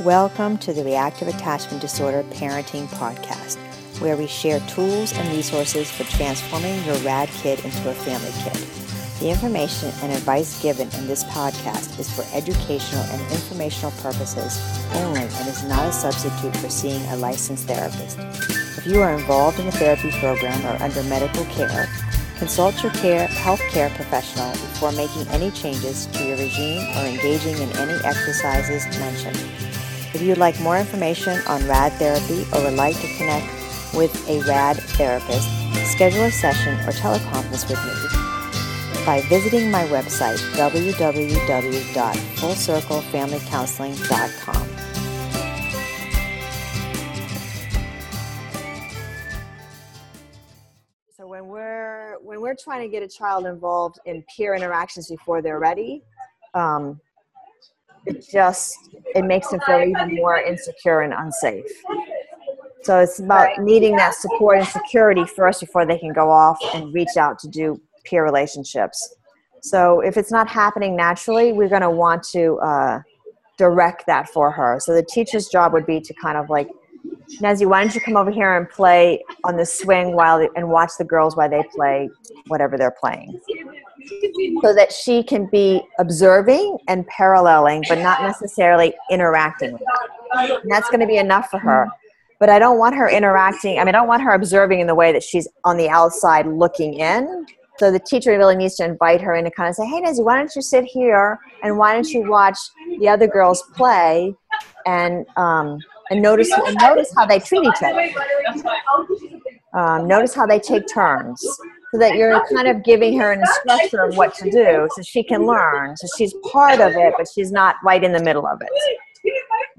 Welcome to the Reactive Attachment Disorder Parenting Podcast, where we share tools and resources for transforming your rad kid into a family kid. The information and advice given in this podcast is for educational and informational purposes only and is not a substitute for seeing a licensed therapist. If you are involved in a therapy program or under medical care, consult your care healthcare professional before making any changes to your regime or engaging in any exercises mentioned. If you'd like more information on RAD therapy or would like to connect with a RAD therapist, schedule a session or teleconference with me by visiting my website www.fullcirclefamilycounseling.com. we're trying to get a child involved in peer interactions before they're ready, um, it just it makes them feel even more insecure and unsafe. So it's about needing that support and security first before they can go off and reach out to do peer relationships. So if it's not happening naturally, we're going to want to uh, direct that for her. So the teacher's job would be to kind of like, Nezzy, why don't you come over here and play on the swing while and watch the girls while they play whatever they're playing so that she can be observing and paralleling, but not necessarily interacting. And that's going to be enough for her. But I don't want her interacting, I mean, I don't want her observing in the way that she's on the outside looking in. So the teacher really needs to invite her in to kind of say, hey, Nezzy, why don't you sit here and why don't you watch the other girls play and, um, and, notice, and notice how they treat each other. Um, notice how they take turns so that you're kind of giving her an instruction of what to do so she can learn. So she's part of it, but she's not right in the middle of it.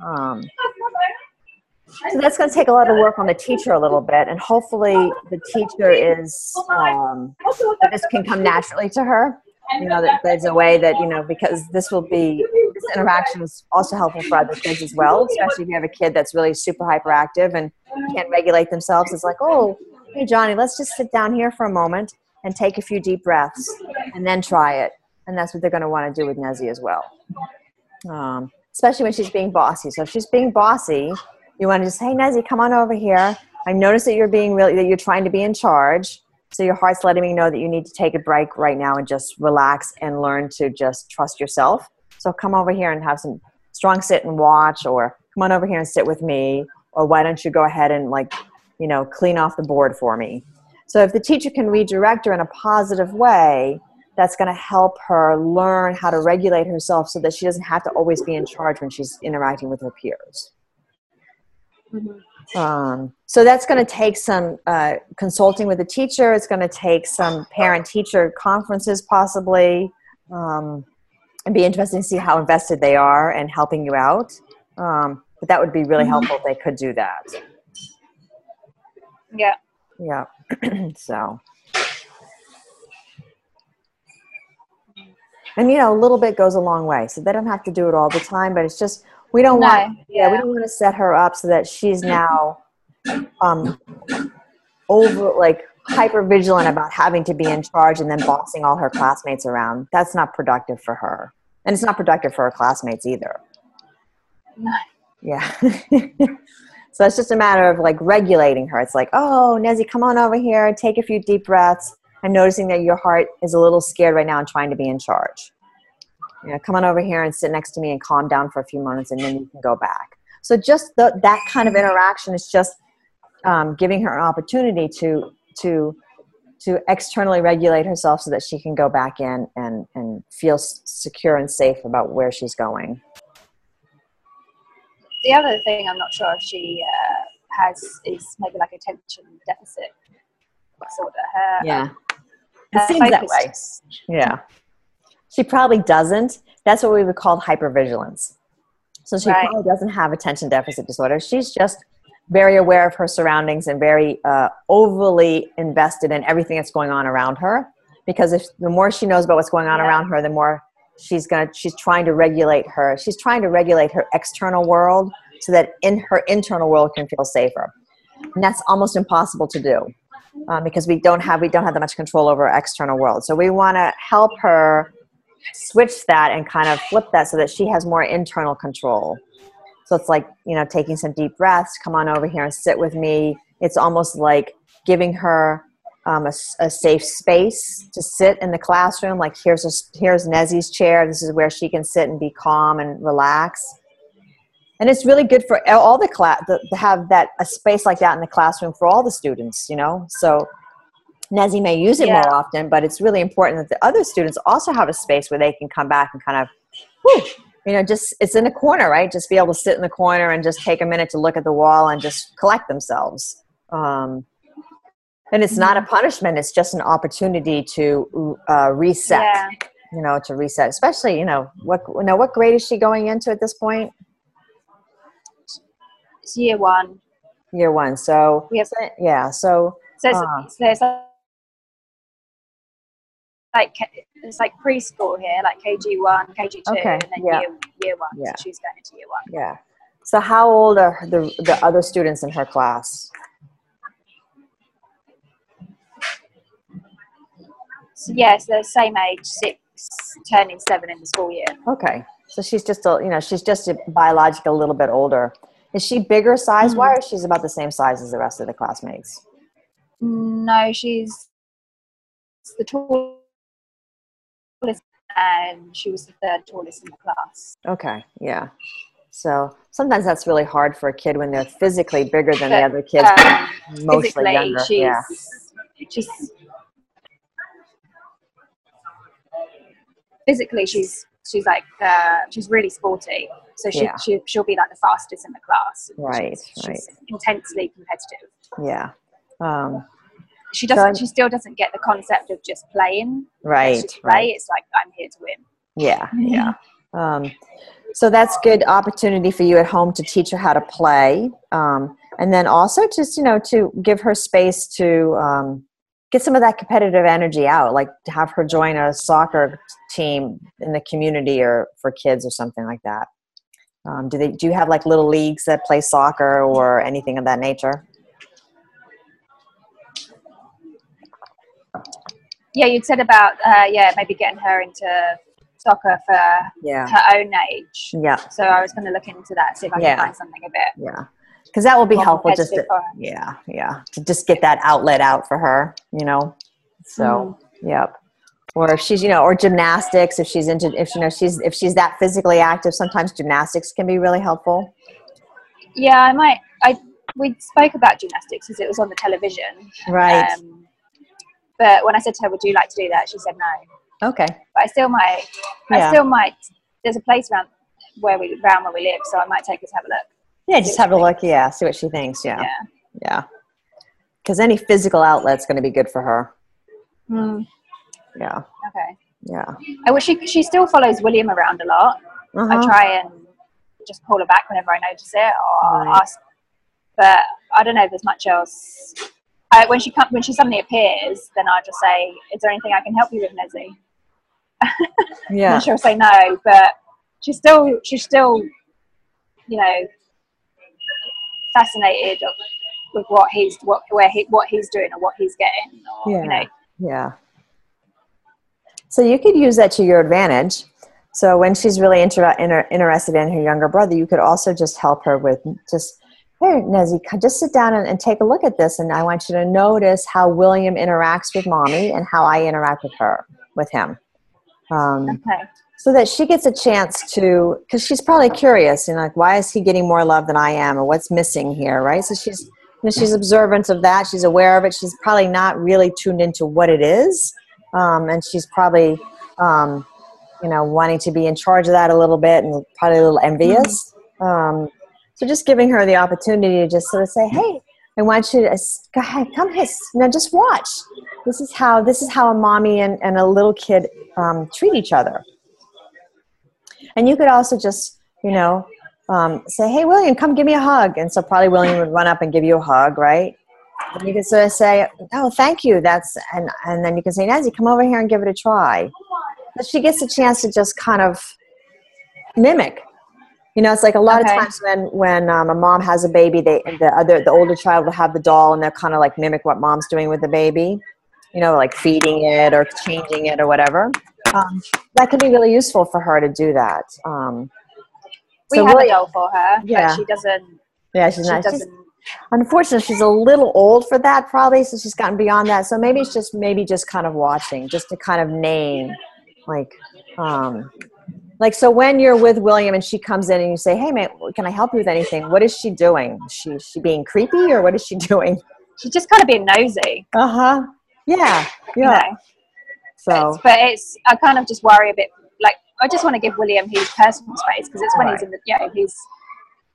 Um, so that's going to take a lot of work on the teacher a little bit, and hopefully the teacher is um, this can come naturally to her. You know that there's a way that you know because this will be this interaction is also helpful for other kids as well, especially if you have a kid that's really super hyperactive and can't regulate themselves. It's like, oh, hey, Johnny, let's just sit down here for a moment and take a few deep breaths and then try it. And that's what they're going to want to do with Nezzy as well. Um, especially when she's being bossy. So if she's being bossy, you want to just, hey, Nezzy, come on over here. I notice that you're being really, that you're trying to be in charge. So your heart's letting me know that you need to take a break right now and just relax and learn to just trust yourself. So come over here and have some strong sit and watch, or come on over here and sit with me, or why don't you go ahead and like you know, clean off the board for me. So if the teacher can redirect her in a positive way, that's going to help her learn how to regulate herself so that she doesn't have to always be in charge when she's interacting with her peers. Mm-hmm. Um, so that's going to take some uh, consulting with the teacher. It's going to take some parent-teacher conferences, possibly, um, and be interesting to see how invested they are in helping you out. Um, but that would be really mm-hmm. helpful if they could do that. Yeah. Yeah. so. And you know, a little bit goes a long way. So they don't have to do it all the time, but it's just we don't no, want yeah. yeah, we don't want to set her up so that she's now um over like hyper vigilant about having to be in charge and then bossing all her classmates around. That's not productive for her. And it's not productive for her classmates either. No. Yeah. So it's just a matter of like regulating her. It's like, oh, Nezzy, come on over here, take a few deep breaths. I'm noticing that your heart is a little scared right now and trying to be in charge. You know, come on over here and sit next to me and calm down for a few moments, and then you can go back. So just the, that kind of interaction is just um, giving her an opportunity to to to externally regulate herself so that she can go back in and and feel secure and safe about where she's going the other thing I'm not sure if she uh, has is maybe like attention deficit disorder. Her, yeah, um, it seems that way. Yeah, she probably doesn't. That's what we would call hypervigilance. So she right. probably doesn't have attention deficit disorder. She's just very aware of her surroundings and very uh, overly invested in everything that's going on around her. Because if the more she knows about what's going on yeah. around her, the more she's to she's trying to regulate her she's trying to regulate her external world so that in her internal world can feel safer and that's almost impossible to do um, because we don't have we don't have that much control over our external world so we want to help her switch that and kind of flip that so that she has more internal control So it's like, you know, taking some deep breaths, come on over here and sit with me. It's almost like giving her um, a, a, safe space to sit in the classroom. Like here's a, here's Nezzy's chair. This is where she can sit and be calm and relax. And it's really good for all the class to have that a space like that in the classroom for all the students. You know, so Nezzy may use it yeah. more often, but it's really important that the other students also have a space where they can come back and kind of, whew, you know, just it's in the corner, right? Just be able to sit in the corner and just take a minute to look at the wall and just collect themselves. Um, and it's not a mm-hmm. punishment it's just an opportunity to uh, reset yeah. you know to reset especially you know what you know what grade is she going into at this point it's year one year one so we have, yeah so so it's, uh, it's like it's like preschool here like kg1 kg2 okay. and then yeah. year, year one yeah. so she's going into year one yeah so how old are the the other students in her class yes, they're same age, six, turning seven in the school year. Okay, so she's just a you know she's just a biological a little bit older. Is she bigger size wise, mm-hmm. or she's about the same size as the rest of the classmates? No, she's the tallest, and she was the third tallest in the class. Okay, yeah. So sometimes that's really hard for a kid when they're physically bigger than but, the other kids, um, mostly younger. She's, yeah. she's physically she's she's like uh, she's really sporty so she, yeah. she she'll be like the fastest in the class right she's, right intensely competitive yeah um, she doesn't so she still doesn't get the concept of just playing. Right just play. right. it's like i'm here to win. Yeah. Yeah. Um, so that's good opportunity for you at home to teach her how to play um, and then also just you know to give her space to um, get some of that competitive energy out like to have her join a soccer team in the community or for kids or something like that. Um, do they do you have like little leagues that play soccer or anything of that nature yeah you'd said about uh, yeah maybe getting her into soccer for yeah. her own age. Yeah. So i was going to look into that see if i yeah. can find something a bit yeah. Because that will be helpful just to, yeah yeah. To just get that outlet out for her you know? So mm. yep. Or if she's you know or gymnastics if she's into if you know she's if she's that physically active sometimes gymnastics can be really helpful. Yeah i might i we spoke about gymnastics because it was on the television. Right. Um, but when i said to her would you like to do that she said no okay but i still might yeah. i still might there's a place around where we around where we live so i might take her to have a look yeah, just have a look. Yeah, see what she thinks. Yeah. Yeah. Because any physical outlet's going to be good for her. Mm. Yeah. Okay. Yeah. I wish she she still follows William around a lot. Uh-huh. I try and just pull her back whenever I notice it, or right. ask. But I don't know if there's much else. I, when she come, when she suddenly appears, then I just say, "Is there anything I can help you with, Nezzy?" yeah. she'll say no, but she's still she's still, you know, fascinated with what he's what where he what he's doing or what he's getting. Or, yeah. You know. Yeah. So you could use that to your advantage. So when she's really inter- inter- interested in her younger brother, you could also just help her with just, hey, Nezzy, just sit down and, and take a look at this. And I want you to notice how William interacts with mommy and how I interact with her, with him. Um, okay so that she gets a chance to because she's probably curious and like why is he getting more love than i am or what's missing here right so she's you know, she's observant of that she's aware of it she's probably not really tuned into what it is um, and she's probably um, you know wanting to be in charge of that a little bit and probably a little envious um, so just giving her the opportunity to just sort of say hey i want you to go ahead come here now just watch this is how this is how a mommy and, and a little kid um, treat each other and you could also just, you know, um, say, hey, William, come give me a hug. And so probably William would run up and give you a hug, right? And you can sort of say, oh, thank you. That's, and, and then you can say, Nancy, come over here and give it a try. But she gets a chance to just kind of mimic. You know, it's like a lot okay. of times when when um, a mom has a baby, they the other the older child will have the doll, and they'll kind of like mimic what mom's doing with the baby. You know, like feeding it or changing it or whatever um, that can be really useful for her to do that. Um, We So have William- a doll for her, Yeah. but she doesn't. Yeah, she's She not. Doesn't. unfortunately, she's a little old for that, probably. So she's gotten beyond that. So maybe it's just maybe just kind of watching, just to kind of name, like, um, like so when you're with William and she comes in and you say, "Hey, man, can I help you with anything?" What is she doing? Is she is she being creepy or what is she doing? She's just kind of being nosy. Uh huh. Yeah. You Yeah. know. So It's- but it's I kind of just worry a bit. Like I just want to give William his personal space because it's when he's in the yeah he's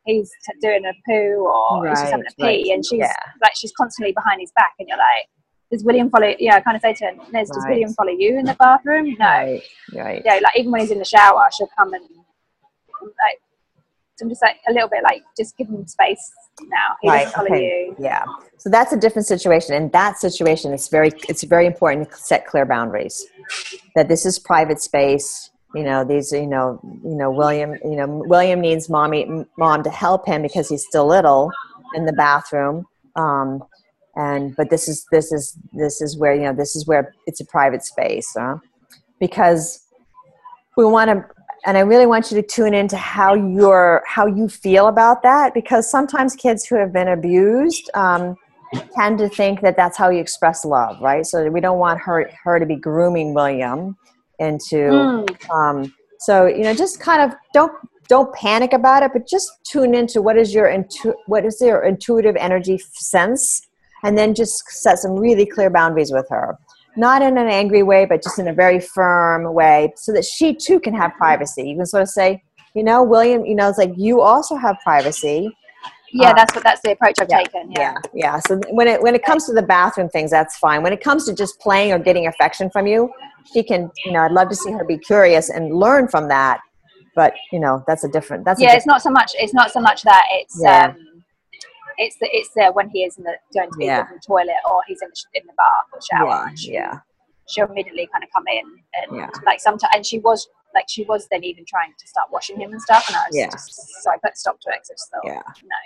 he's t- doing a poo or he's just having a pee right. and she's Yeah. like she's constantly behind his back and you're like does William follow yeah I kind of say to her does Right. William follow you in the bathroom no right, right. yeah like even when he's in the shower she'll come and like so I'm just like a little bit like just give him space now he Right, okay. you Yeah. So that's a different situation. In that situation, it's very it's very important to set clear boundaries. That this is private space. You know, these. You know, you know, William. You know, William needs mommy, mom to help him because he's still little in the bathroom. Um, and but this is this is this is where you know this is where it's a private space, huh? Because we want to and I really want you to tune into how you're how you feel about that because sometimes kids who have been abused um, tend to think that that's how you express love, right? So we don't want her her to be grooming William into. Mm, Um, so you know, just kind of don't don't panic about it, but just tune into what is your intu- what is your intuitive energy sense, and then just set some really clear boundaries with her. Not in an angry way, but just in a very firm way, so that she too can have privacy. You can sort of say, you know, William, you know, it's like you also have privacy. yeah Uh, that's what that's the approach I've yeah, taken yeah. Yeah, yeah. So when it when it comes to the bathroom things, that's fine. When it comes to just playing or getting affection from you, she can. You know, I'd love to see her be curious and learn from that. But you know, that's a different. That's yeah a it's not so much it's not so much that it's Yeah. um it's the it's the when he is in the going to be Yeah. in the toilet or he's in the, in the bath or shower yeah, she, yeah, she'll immediately kind of come in and Yeah. like sometimes and she was like she was then even trying to start washing him and stuff and I was Yeah. just so I put a stop to it 'cause I just thought Yeah. no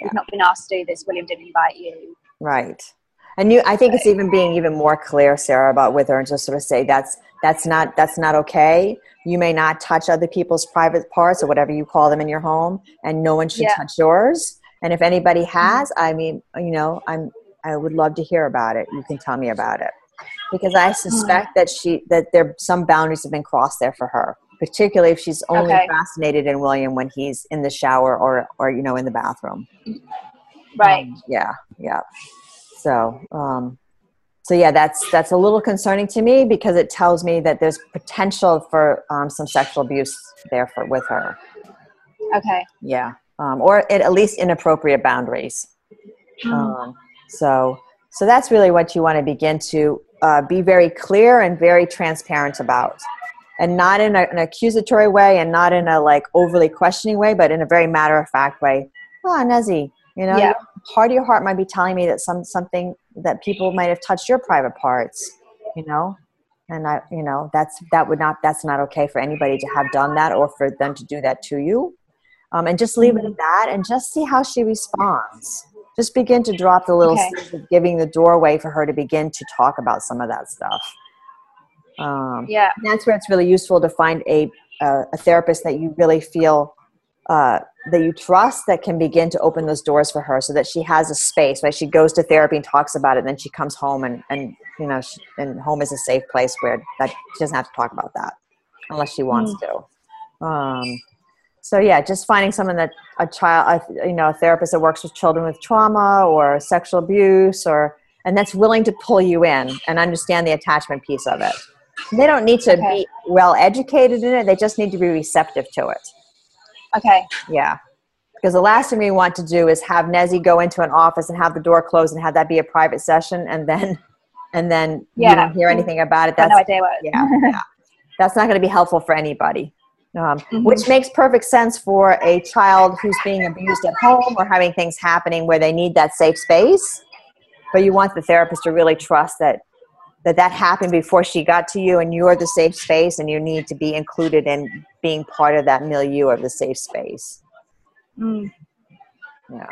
you've not been asked to do this William didn't invite you right. And you, I think it's even being even more clear, Sarah, about with her, and just sort of say that's that's not that's not okay. You may not touch other people's private parts or whatever you call them in your home, and no one should Yeah. touch yours. And if anybody has, I mean, you know, I'm I would love to hear about it. You can tell me about it because I suspect that she that there some boundaries have been crossed there for her, particularly if she's only Okay. fascinated in William when he's in the shower or or you know in the bathroom. right Um, yeah, yeah. So, um, so yeah, that's that's a little concerning to me because it tells me that there's potential for um, some sexual abuse there for with her. okay Yeah, um, or at, at least inappropriate boundaries. Mm. Um, so, so that's really what you want to begin to uh, be very clear and very transparent about, and not in a, an accusatory way, and not in a like overly questioning way, but in a very matter of fact way. Oh, Nezzy, you know, Yeah. part of your heart might be telling me that some something that people might have touched your private parts, you know, and I, you know, that's that would not that's not okay for anybody to have done that or for them to do that to you, um, and just leave it at that and just see how she responds. Just begin to drop the little Okay. of giving the doorway for her to begin to talk about some of that stuff. Um, yeah that's where it's really useful to find a uh, a therapist that you really feel uh, that you trust that can begin to open those doors for her so that she has a space right she goes to therapy and talks about it and then she comes home and and you know she, and home is a safe place where that she doesn't have to talk about that unless she wants to um, so yeah just finding someone that a child a, you know a therapist that works with children with trauma or sexual abuse or and that's willing to pull you in and understand the attachment piece of it. They don't need to Okay. be well educated in it. They just need to be receptive to it. Okay. Yeah. Because the last thing we want to do is have Nezzy go into an office and have the door closed and have that be a private session and then and then you Yeah. don't hear anything about it. That's no idea what yeah, yeah. that's not going to be helpful for anybody um, Mhm. which makes perfect sense for a child who's being abused at home or having things happening where they need that safe space but you want the therapist to really trust that that that happened before she got to you and you're the safe space and you need to be included in being part of that milieu of the safe space Mm. yeah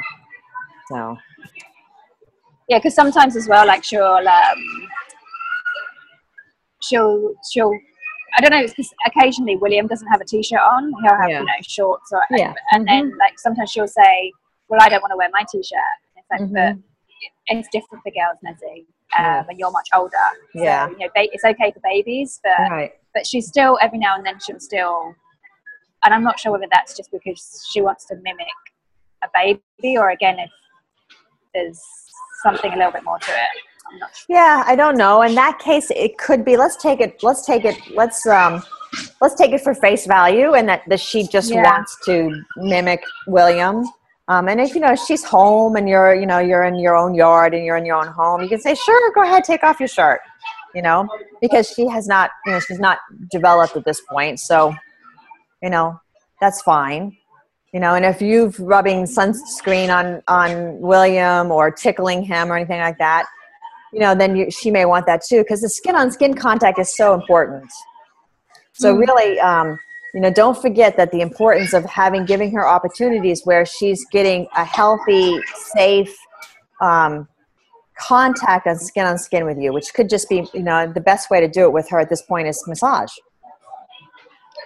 so yeah because sometimes as well like she'll um she'll she'll I don't know. It's because occasionally William doesn't have a t-shirt on. He'll have Yeah. you know shorts or Yeah. and then like sometimes she'll say, "Well, I don't want to wear my t-shirt." And It's like, Mhm. but it's different for girls, Nezzy. Um, Yeah. and you're much older. Yeah. So, you know, ba- it's okay for babies, but Right. but she's still every now and then she'll still, and I'm not sure whether that's just because she wants to mimic a baby or again if there's something a little bit more to it. I'm not sure. Yeah, I don't know. In that case, it could be. Let's take it. Let's take it. Let's um, let's take it for face value, and that, that she just Yeah. wants to mimic William. Um, and if you know she's home and you're you know you're in your own yard and you're in your own home, you can say, sure, go ahead, take off your shirt. You know, because she has not you know she's not developed at this point, so you know that's fine. You know, and if you've rubbing sunscreen on on William or tickling him or anything like that, you know, then you, she may want that too because the skin on skin contact is so important. So Mm. really, um, you know, don't forget that the importance of having giving her opportunities where she's getting a healthy, safe um, contact on skin on skin with you, which could just be, you know, the best way to do it with her at this point is massage.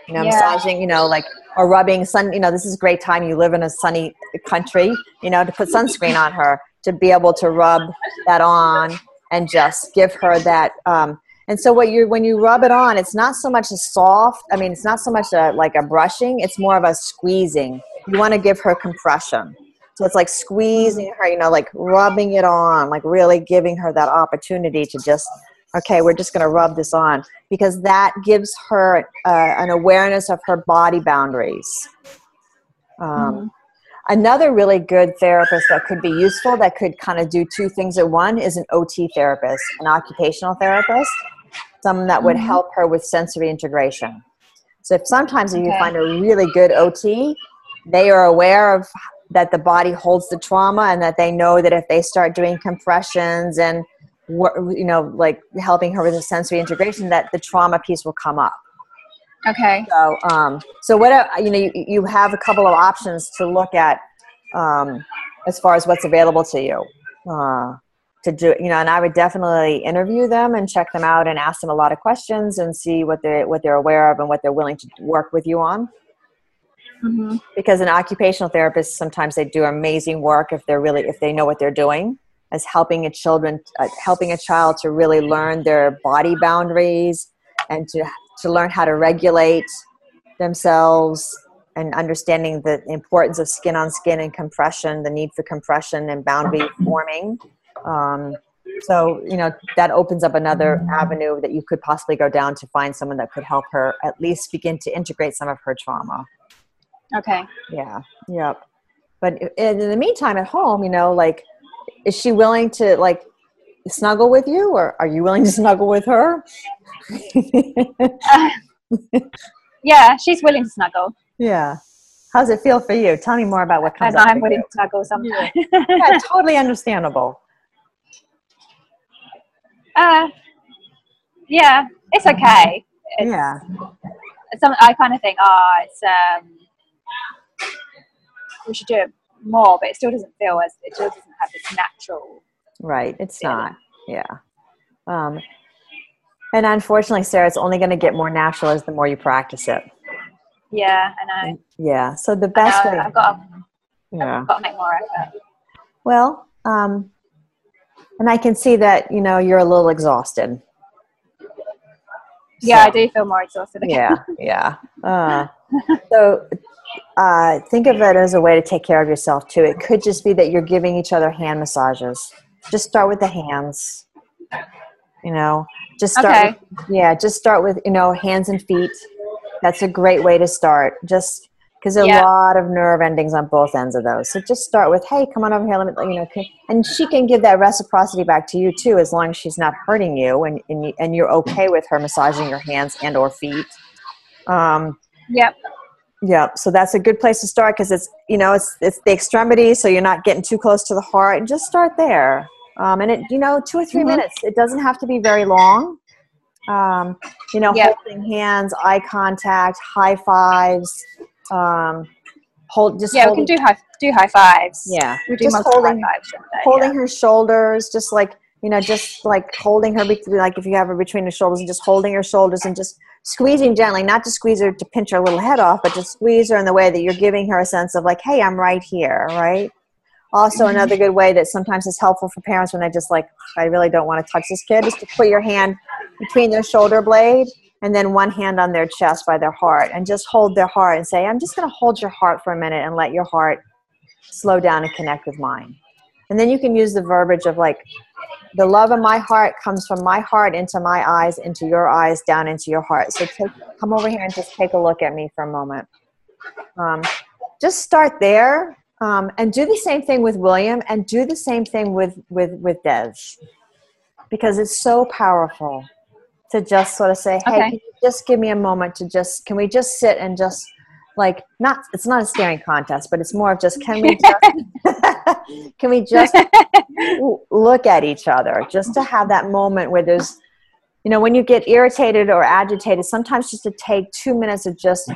You know, Yeah. massaging, you know, like or rubbing sun. You know, this is a great time. You live in a sunny country, you know, to put sunscreen on her to be able to rub that on and just give her that. Um, and so, what you when you rub it on, it's not so much a soft. I mean, it's not so much a, like a brushing. It's more of a squeezing. You want to give her compression. So it's like squeezing her, you know, like rubbing it on, like really giving her that opportunity to just, okay, we're just going to rub this on because that gives her uh, an awareness of her body boundaries. Um, Another really good therapist that could be useful, that could kind of do two things at one, is an OT therapist, an occupational therapist, someone that would Mhm. help her with sensory integration. So if sometimes if you find a really good OT, they are aware of that the body holds the trauma and that they know that if they start doing compressions and you know like helping her with the sensory integration that the trauma piece will come up Okay. so, um, so what uh, you know, you, you have a couple of options to look at um, as far as what's available to you uh, to do. You know, and I would definitely interview them and check them out and ask them a lot of questions and see what they what they're aware of and what they're willing to work with you on. hmm Because an occupational therapist sometimes they do amazing work if they're really if they know what they're doing as helping a children uh, helping a child to really learn their body boundaries and to to learn how to regulate themselves and understanding the importance of skin on skin and compression, the need for compression and boundary forming. Um, so, you know, that opens up another avenue that you could possibly go down to find someone that could help her at least begin to integrate some of her trauma. Okay. Yeah, yep. But in the meantime, at home, you know, like, is she willing to like snuggle with you, or are you willing to snuggle with her? Yeah, she's willing to snuggle, yeah. How's it feel for you? Tell me more about what comes and up. I'm willing you. to snuggle sometimes. Yeah, totally understandable. uh, yeah, it's okay. It's, Yeah, Some, I kind of think, oh, it's um, we should do it more, but it still doesn't feel as it still doesn't have this natural. right. It's Yeah. not. Yeah. Um, and unfortunately, Sarah, it's only going to get more natural as the more you practice it. Yeah, I know. Yeah. So the best way. I've got to, Yeah. got to make more effort. Well, um, and I can see that you know you're a little exhausted. Yeah, So- I do feel more exhausted. yeah, yeah. Uh, so uh, think of it as a way to take care of yourself too. It could just be that you're giving each other hand massages. Just start with the hands. You know, just start. Okay. With, yeah, just start with you know hands and feet. That's a great way to start. Just because are Yeah. a lot of nerve endings on both ends of those. So just start with, hey, come on over here. Let me, you know, can, and she can give that reciprocity back to you too, as long as she's not hurting you and and, and you're okay with her massaging your hands and or feet. Um, Yep. yeah, so that's a good place to start because it's you know it's it's the extremity, so you're not getting too close to the heart. Just start there, um, and it you know two or 3 Mhm. minutes. It doesn't have to be very long. Um, you know, Yep. holding hands, eye contact, high fives. Um, hold just Yeah, we can do high do high fives. yeah, we do just holding high fives. Holding her shoulders, just like you know, just like holding her, like if you have her between the shoulders and just holding her shoulders and just squeezing gently, not to squeeze her to pinch her little head off, but just squeeze her in the way that you're giving her a sense of like, hey, I'm right here, right? Also, mm-hmm. another good way that sometimes is helpful for parents when they just like, I really don't want to touch this kid, is to put your hand between their shoulder blade and then one hand on their chest by their heart and just hold their heart and say, I'm just going to hold your heart for a minute and let your heart slow down and connect with mine. And then you can use the verbiage of like, the love of my heart comes from my heart into my eyes, into your eyes, down into your heart. So take, come over here and just take a look at me for a moment. Um, just start there um, and do the same thing with William and do the same thing with, with, with Des because it's so powerful to just sort of say, hey, okay. just give me a moment to just, can we just sit and just like not it's not a staring contest but it's more of just can we just can we just look at each other just to have that moment where there's you know when you get irritated or agitated sometimes just to take two minutes of just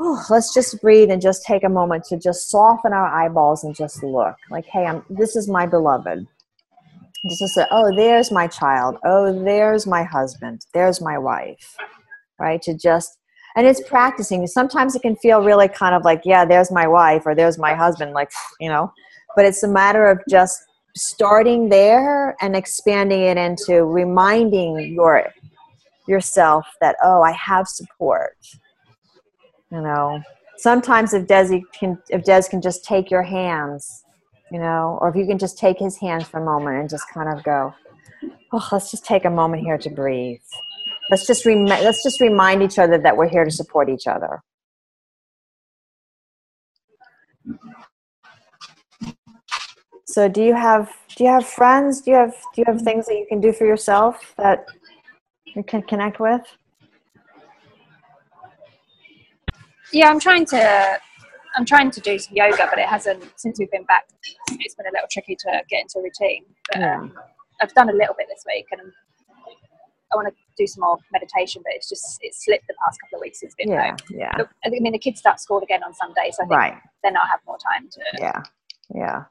oh, let's just breathe and just take a moment to just soften our eyeballs and just look. Like hey i'm this is my beloved. Just to say oh there's my child. Oh there's my husband. There's my wife. Right? To just and it's practicing. Sometimes it can feel really kind of like yeah there's my wife or there's my husband like you know? But it's a matter of just starting there and expanding it into reminding your yourself that oh i have support you know. Sometimes if desi can if des can just take your hands you know or if you can just take his hands for a moment and just kind of go oh let's just take a moment here to breathe. Let's just rem- let's just remind each other that we're here to support each other. So do you have do you have friends? Do you have do you have things that you can do for yourself that you can connect with yeah i'm trying to i'm trying to do some yoga but it hasn't since we've been back it's been a little tricky to get into a routine but um, i've done a little bit this week and I want to do some more meditation, but it's just it's slipped the past couple of weeks. It's been yeah, home. yeah. I mean, the kids start school again on Sunday, so I think right. then I'll have more time to. Yeah, yeah.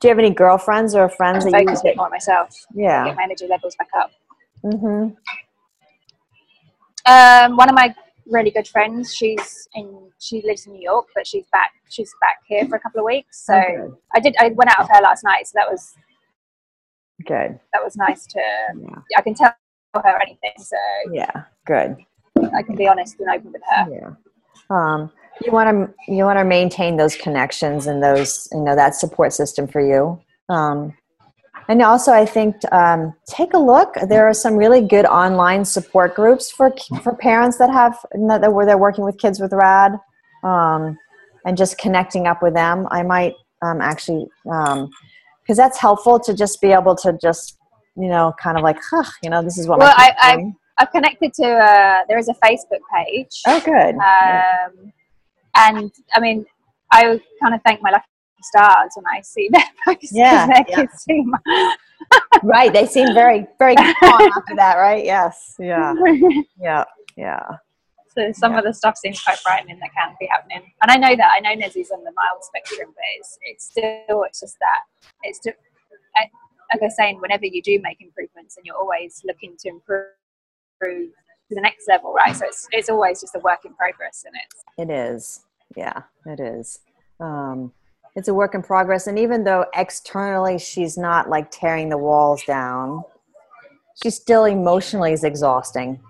Do you have any girlfriends or friends that you a bit more myself? Yeah, get my energy levels back up. Mhm. Um, one of my really good friends, she's in, she lives in New York, but she's back, she's back here for a couple of weeks. So okay. I did, I went out with her last night, so that was good. That was nice to. Yeah. I can tell her anything. So yeah, good. I can be honest and open with her. Yeah. Um, you want to you want to maintain those connections and those you know that support system for you. Um, and also, I think um, take a look. There are some really good online support groups for for parents that have that where they're working with kids with RAD, um, and just connecting up with them. I might um, actually because um, that's helpful to just be able to just you know, kind of like, huh, you know, this is what. Well, I, I I've connected to uh, there is a Facebook page. Oh, good. Um, yeah. And I mean, I kind of thank my lucky stars when I see their posts. Yeah, yeah. Seem right. They seem very, very calm after that, right? Yes. Yeah. Yeah. Yeah. So some yeah. of the stuff seems quite frightening that can be happening. And I know that I know Nezzy's on the mild spectrum, but it's it's still it's just that it's still, I, like I was saying, whenever you do make improvements and you're always looking to improve to the next level, right? So it's it's always just a work in progress, and it's it is, yeah, it is. Um, it's a work in progress, and even though externally she's not like tearing the walls down, she still emotionally is exhausting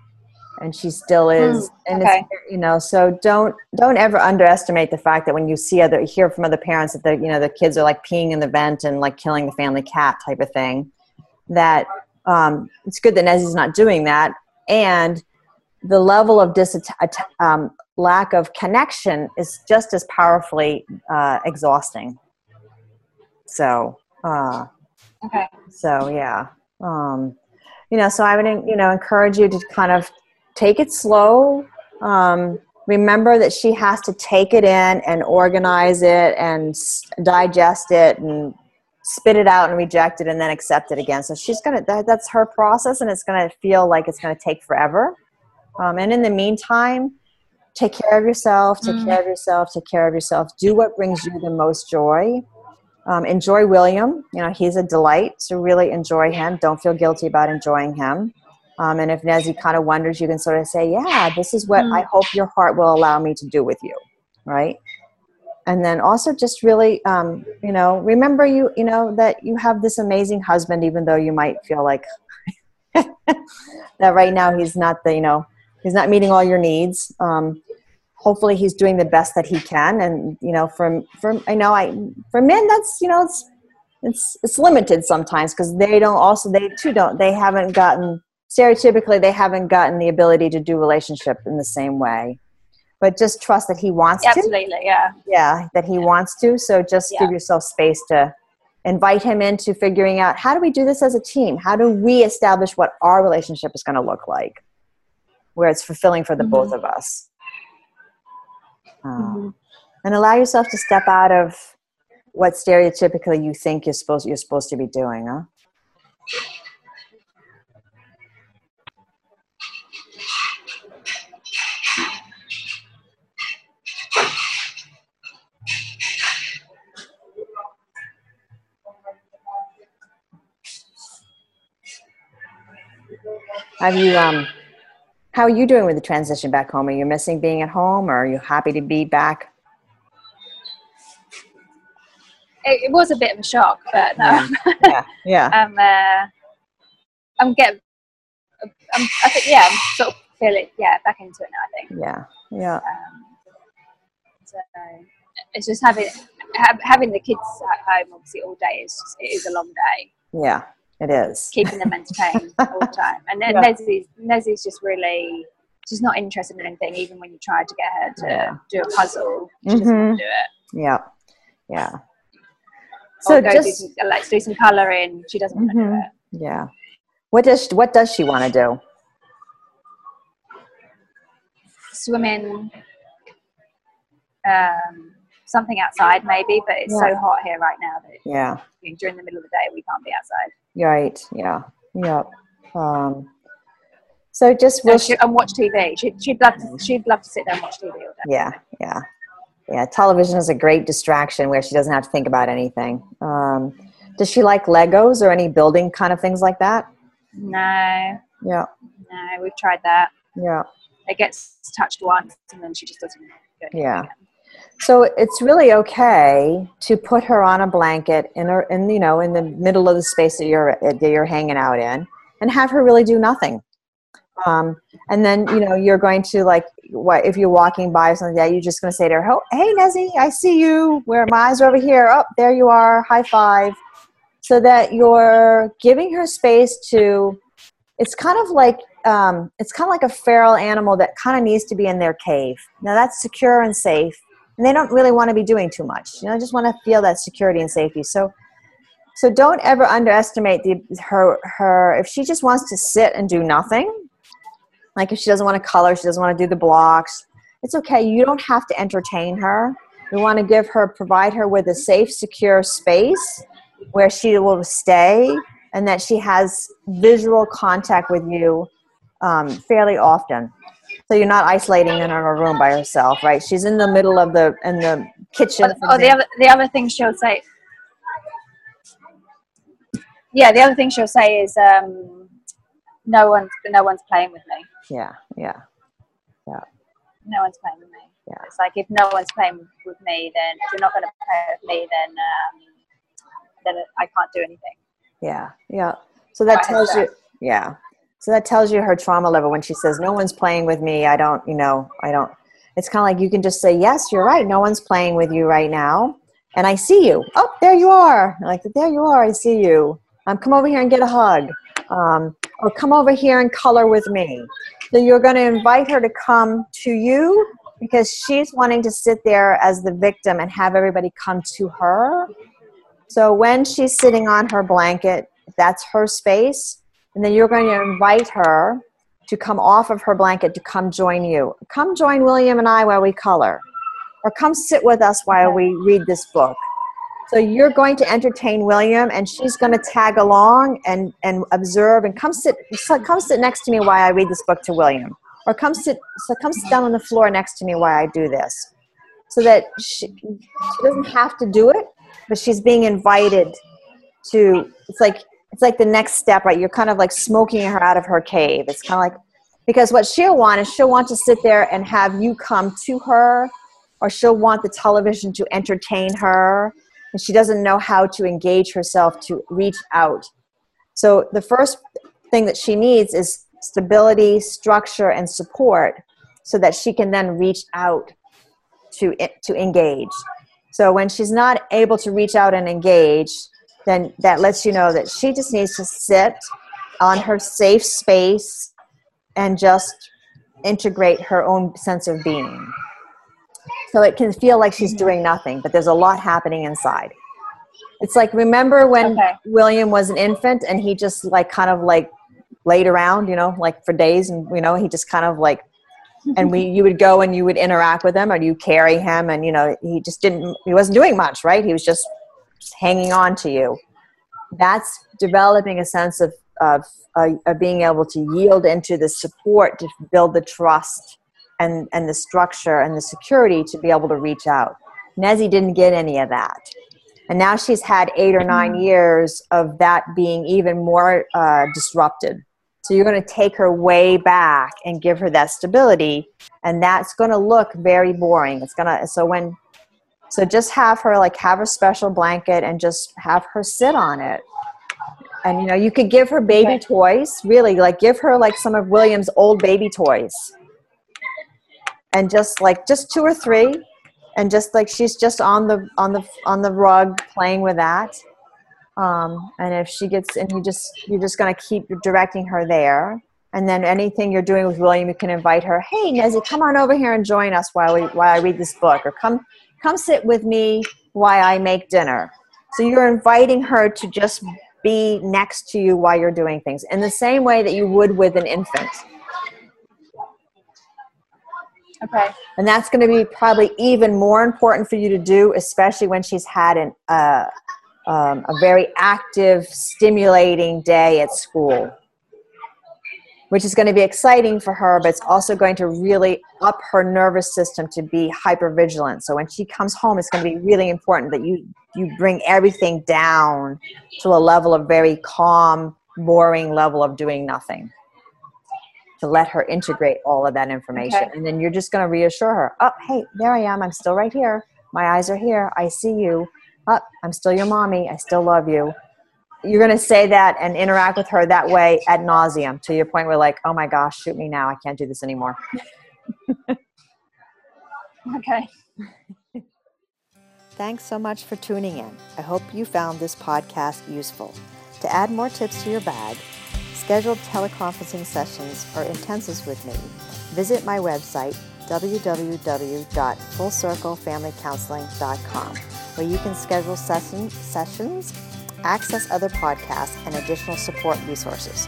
and she still is mm, and okay. it's you know so don't don't ever underestimate the fact that when you see other hear from other parents that the you know the kids are like peeing in the vent and like killing the family cat type of thing that um, it's good that Nezzy's not doing that and the level of dis um, lack of connection is just as powerfully uh, exhausting so uh, okay so yeah um, you know so i would you know encourage you to kind of take it slow. Um, remember that she has to take it in and organize it and digest it and spit it out and reject it and then accept it again. So she's gonna that, that's her process and it's gonna feel like it's gonna take forever. Um, and in the meantime, take care of yourself, take mm. care of yourself, take care of yourself. Do what brings you the most joy. Um, enjoy William. You know, he's a delight. So really enjoy him. Don't feel guilty about enjoying him. Um, and if Nezzy kind of wonders, you can sort of say, yeah, this is what mm. I hope your heart will allow me to do with you. Right. And then also just really, um, you know, remember you, you know, that you have this amazing husband, even though you might feel like that right now he's not the, you know, he's not meeting all your needs. Um, hopefully he's doing the best that he can. And, you know, from, from, I know I, for men, that's, you know, it's, it's, it's limited sometimes because they don't also, they too don't, they haven't gotten, stereotypically, they haven't gotten the ability to do relationship in the same way. But just trust that he wants Absolutely, to. Absolutely, yeah. Yeah, that he yeah. wants to. So just yeah. give yourself space to invite him into figuring out how do we do this as a team? How do we establish what our relationship is going to look like? Where it's fulfilling for the mm-hmm. both of us. Um, mm-hmm. And allow yourself to step out of what stereotypically you think you're supposed you're supposed to be doing, huh? Have you um how are you doing with the transition back home? Are you missing being at home or are you happy to be back? It, it was a bit of a shock, but no. Yeah. Yeah. yeah. um, uh, I'm getting, I'm, I think, yeah, I'm sort of feeling, yeah, back into it now, I think. Yeah. Yeah. Um, so it's just having, ha- having the kids at home obviously all day is just, it is a long day. Yeah. It is. Keeping them entertained all the time. And then yeah. Nezzy's just really, she's not interested in anything, even when you try to get her to yeah. do a puzzle. She mm-hmm. doesn't do it. Yeah. Yeah. So just, do some, like do some coloring. She doesn't want to mm-hmm. do it. Yeah. What does she, what does she want to do? Swimming. Um, something outside maybe, but it's yeah. so hot here right now that yeah, during the middle of the day we can't be outside. Right. Yeah. Yep. Um, so just we'll she, and watch TV. She'd, she'd love to, she'd love to sit there and watch TV all day. Yeah. Yeah. Yeah. Television is a great distraction where she doesn't have to think about anything. Um, does she like Legos or any building kind of things like that? No. Yeah. No, we've tried that. Yeah. It gets touched once and then she just doesn't. yeah. Again. So it's really okay to put her on a blanket in, her, in you know in the middle of the space that you're that you're hanging out in, and have her really do nothing. Um, and then you know you're going to like what if you're walking by or something like that, you're just going to say to her, oh, "Hey, Nezzy, I see you. Where my eyes are over here. Up oh, there you are. High five. So that you're giving her space to. It's kind of like um, it's kind of like a feral animal that kind of needs to be in their cave. Now that's secure and safe and they don't really want to be doing too much you know just want to feel that security and safety. So so don't ever underestimate the her her if she just wants to sit and do nothing like if she doesn't want to color she doesn't want to do the blocks it's okay you don't have to entertain her. We want to give her provide her with a safe secure space where she will stay and that she has visual contact with you um, fairly often so you're not isolating in her room by herself, right? She's in the middle of the in the kitchen. Oh, oh the other the other thing she'll say. Yeah, the other thing she'll say is, um, "No one's no one's playing with me." Yeah, yeah, yeah. No one's playing with me. Yeah. It's like if no one's playing with me, then if you're not going to play with me, then um, then I can't do anything. Yeah, yeah. So that tells you, yeah. So that tells you her trauma level when she says, No one's playing with me. I don't, you know, I don't. It's kind of like you can just say, Yes, you're right. No one's playing with you right now. And I see you. Oh, there you are. Like, there you are. I see you. Um, come over here and get a hug. Um, or come over here and color with me. So you're going to invite her to come to you because she's wanting to sit there as the victim and have everybody come to her. So when she's sitting on her blanket, that's her space and then you're going to invite her to come off of her blanket to come join you. Come join William and I while we color, or come sit with us while we read this book. So you're going to entertain William, and she's going to tag along and, and observe and come sit come sit next to me while I read this book to William, or come sit so come sit down on the floor next to me while I do this, so that she, she doesn't have to do it, but she's being invited to it's like it's like the next step right? You're kind of like smoking her out of her cave. It's kind of like because what she'll want is she'll want to sit there and have you come to her or she'll want the television to entertain her and she doesn't know how to engage herself to reach out. So the first thing that she needs is stability structure and support so that she can then reach out to to engage. So when she's not able to reach out and engage then that lets you know that she just needs to sit on her safe space and just integrate her own sense of being. So it can feel like she's mm-hmm. doing nothing, but there's a lot happening inside. It's like remember when okay. William was an infant and he just like kind of like laid around, you know, like for days and you know, he just kind of like and we you would go and you would interact with him or you carry him and you know, he just didn't he wasn't doing much, right? He was just hanging on to you. That's developing a sense of, of, uh, of being able to yield into the support to build the trust and, and the structure and the security to be able to reach out. Nezzy didn't get any of that. And now she's had eight or nine years of that being even more uh, disrupted. So you're going to take her way back and give her that stability, and that's going to look very boring. It's going to so when so just have her like have a special blanket and just have her sit on it. And you know, you could give her baby toys, really, like give her like some of William's old baby toys. And just like just two or three and just like she's just on the on the on the rug playing with that. Um, and if she gets and you just you're just gonna keep directing her there. And then anything you're doing with William, you can invite her. Hey, Nezzy, come on over here and join us while we while I read this book, or come come sit with me while I make dinner. So you're inviting her to just be next to you while you're doing things in the same way that you would with an infant. Okay. And that's going to be probably even more important for you to do, especially when she's had an, uh, um, a very active, stimulating day at school which is going to be exciting for her, but it's also going to really up her nervous system to be hyper vigilant. So when she comes home, it's going to be really important that you you bring everything down to a level of very calm, boring level of doing nothing. To let her integrate all of that information. Okay. And then you're just going to reassure her, oh, hey, there I am. I'm still right here. My eyes are here. I see you. Up, oh, I'm still your mommy. I still love you you're going to say that and interact with her that way at nauseum to your point where like oh my gosh shoot me now i can't do this anymore. Okay. Thanks so much for tuning in. I hope you found this podcast useful. To add more tips to your bag schedule teleconferencing sessions or intensives with me visit my website www.fullcirclefamilycounseling.com where you can schedule session, sessions access other podcasts, and additional support resources.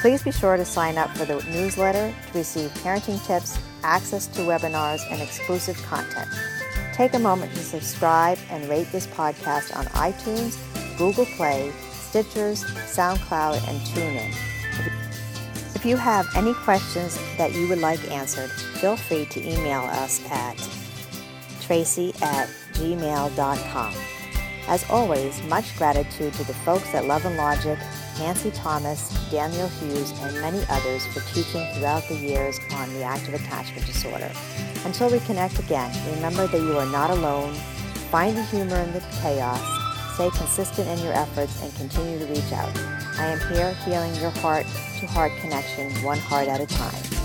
Please be sure to sign up for the newsletter to receive parenting tips, access to webinars, and exclusive content. Take a moment to subscribe and rate this podcast on iTunes, Google Play, Stitchers, SoundCloud, and TuneIn. If you have any questions that you would like answered, feel free to email us at tracy at gmail.com. As always, much gratitude to the folks at Love and Logic, Nancy Thomas, Daniel Hughes, and many others for teaching throughout the years on the reactive attachment disorder. Until we connect again, remember that you are not alone. Find the humor in the chaos. Stay consistent in your efforts and continue to reach out. I am here healing your heart to heart connection one heart at a time.